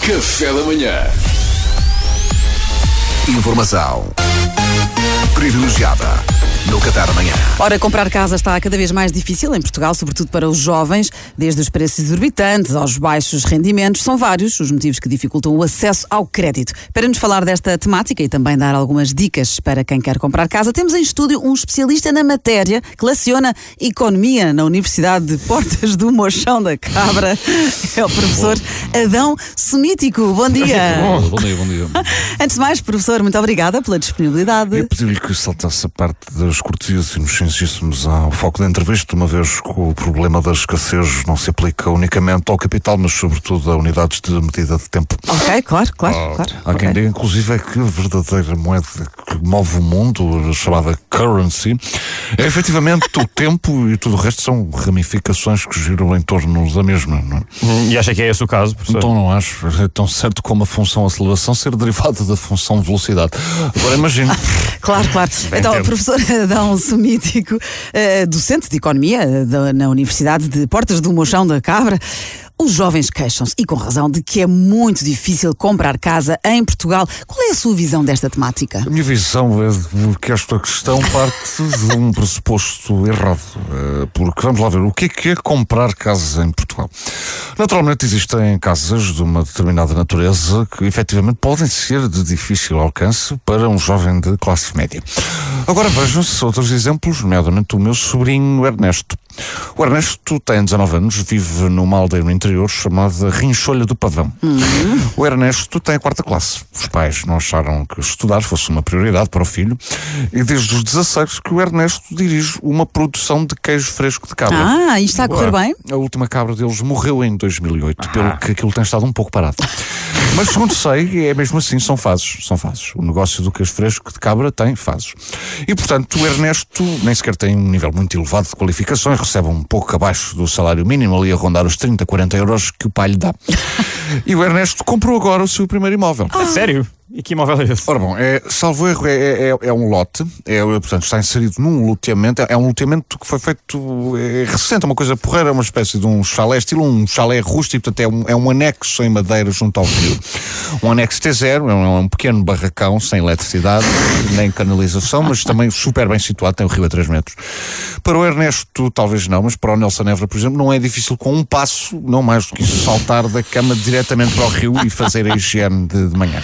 Café da manhã. Informação privilegiada no Qatar amanhã. Ora, comprar casa está cada vez mais difícil em Portugal, sobretudo para os jovens, desde os preços exorbitantes aos baixos rendimentos. São vários os motivos que dificultam o acesso ao crédito. Para nos falar desta temática e também dar algumas dicas para quem quer comprar casa, temos em estúdio um especialista na matéria que leciona Economia na Universidade de Portas do Mochão da Cabra. É o professor Adão Semítico. Bom dia. Bom dia, bom dia. Antes de mais, professor, muito obrigada pela disponibilidade. Eu pedi-lhe que saltasse a parte das cortesias e nos ao foco da entrevista, uma vez que o problema da escassez não se aplica unicamente ao capital, mas sobretudo a unidades de medida de tempo. Ok, claro, claro, Ah, claro. Há quem Ok. diga, inclusive, é que a verdadeira moeda que move o mundo, chamada currency, é efetivamente o tempo e tudo o resto são ramificações que giram em torno da mesma. Não é? E acha que é esse o caso, professor? Então não acho. É tão certo como a função aceleração ser derivada da função velocidade. Agora imagino. Claro, claro. então, entendo. professor Adão Sumítico, eh, docente de Economia eh, da- na Universidade de Portas do Mochão da Cabra, os jovens queixam-se, e com razão, de que é muito difícil comprar casa em Portugal. Qual é a sua visão desta temática? A minha visão é que esta questão parte de um pressuposto errado. Eh, Porque vamos lá ver, o que é que é comprar casas em Portugal? Naturalmente existem casas de uma determinada natureza que efetivamente podem ser de difícil alcance para um jovem de classe média. Agora vejam-se outros exemplos, nomeadamente o meu sobrinho Ernesto. O Ernesto tem 19 anos, vive numa aldeia no interior chamada Rincholha do Pavão. O Ernesto tem a quarta classe. Os pais não acharam que estudar fosse uma prioridade para o filho e desde os 16 que o Ernesto dirige uma produção de queijo fresco de cabra. Ah, isto está a correr bem? A última cabra deles morreu em 2008, pelo que aquilo tem estado um pouco parado. Mas segundo sei, é mesmo assim, são fases, são fases. O negócio do queijo fresco de cabra tem fases. E portanto, o Ernesto nem sequer tem um nível muito elevado de qualificações, recebe um pouco abaixo do salário mínimo, ali a rondar os 30, 40 euros que o pai lhe dá. E o Ernesto comprou agora o seu primeiro imóvel. A sério? E que imóvel é esse? Ora bom, é, salvo erro, é, é, é- é um lote, é, portanto está inserido num loteamento, é, é um loteamento que foi feito é, recente, uma coisa porreira, é uma espécie de um chalé, estilo um chalé rústico, portanto é um, é um anexo em madeira junto ao rio. Um anexo T0, é um, é um pequeno barracão sem eletricidade, nem canalização, mas também super bem situado, tem o rio a 3 metros. Para o Ernesto, talvez não, mas para o Nelson Évora, por exemplo, não é difícil com um passo, não mais do que isso, saltar da cama diretamente para o rio e fazer a higiene de, de manhã.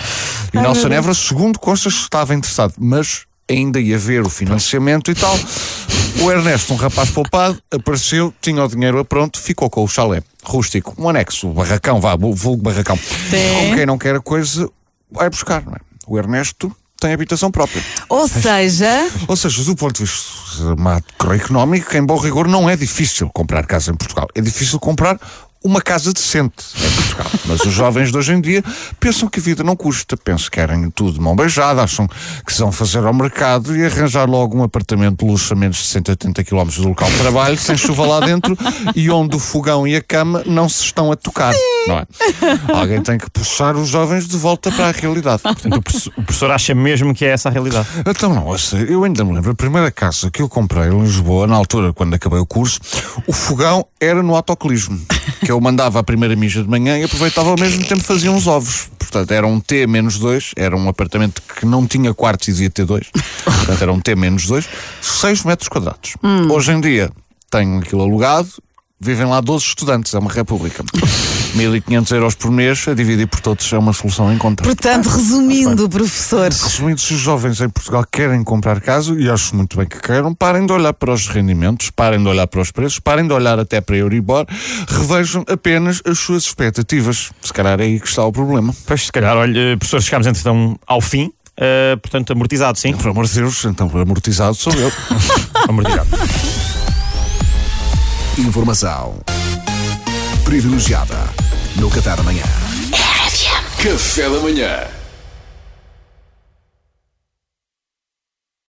E Nelson Évora, segundo constas, estava interessado, mas ainda ia ver o financiamento e tal. O Ernesto, um rapaz poupado, apareceu, tinha o dinheiro a pronto, ficou com o chalé rústico, um anexo, o barracão, vá, vulgo barracão. Como quem não quer a coisa, vai buscar, não é? O Ernesto tem habitação própria. Ou seja, Ou seja, do ponto de vista macroeconómico, em bom rigor, não é difícil comprar casa em Portugal. É difícil comprar uma casa decente em Portugal. Mas os jovens de hoje em dia pensam que a vida não custa, pensam que querem tudo de mão beijada, acham que se vão fazer ao mercado e arranjar logo um apartamento de luxo a menos de 180 km do local de trabalho, sem chuva lá dentro e onde o fogão e a cama não se estão a tocar. Não é? Alguém tem que puxar os jovens de volta para a realidade. Portanto, o professor, acha mesmo que é essa a realidade? Então não, eu ainda me lembro, a primeira casa que eu comprei em Lisboa, na altura, quando acabei o curso, o fogão era no autocolismo, que eu mandava a primeira mija de manhã e aproveitava ao mesmo tempo fazia uns ovos. Portanto, era um T menos 2, era um apartamento que não tinha quartos e dizia T2, portanto era um T menos 2, 6 metros quadrados. Hoje em dia tenho aquilo alugado, vivem lá 12 estudantes, é uma república. 1.500 euros por mês, a dividir por todos é uma solução em conta. portanto, resumindo, professor, Resumindo, se os jovens em Portugal querem comprar casa, e acho muito bem que queiram, parem de olhar para os rendimentos, parem de olhar para os preços, parem de olhar até para a Euribor, revejam apenas as suas expectativas. Se calhar é aí que está o problema. Pois, se calhar, olha, professor, chegámos então ao fim, eh, portanto, amortizado, sim? Por amor de Deus, então amortizado sou eu. Amortizado. Informação privilegiada no Qatar amanhã. Café da manhã.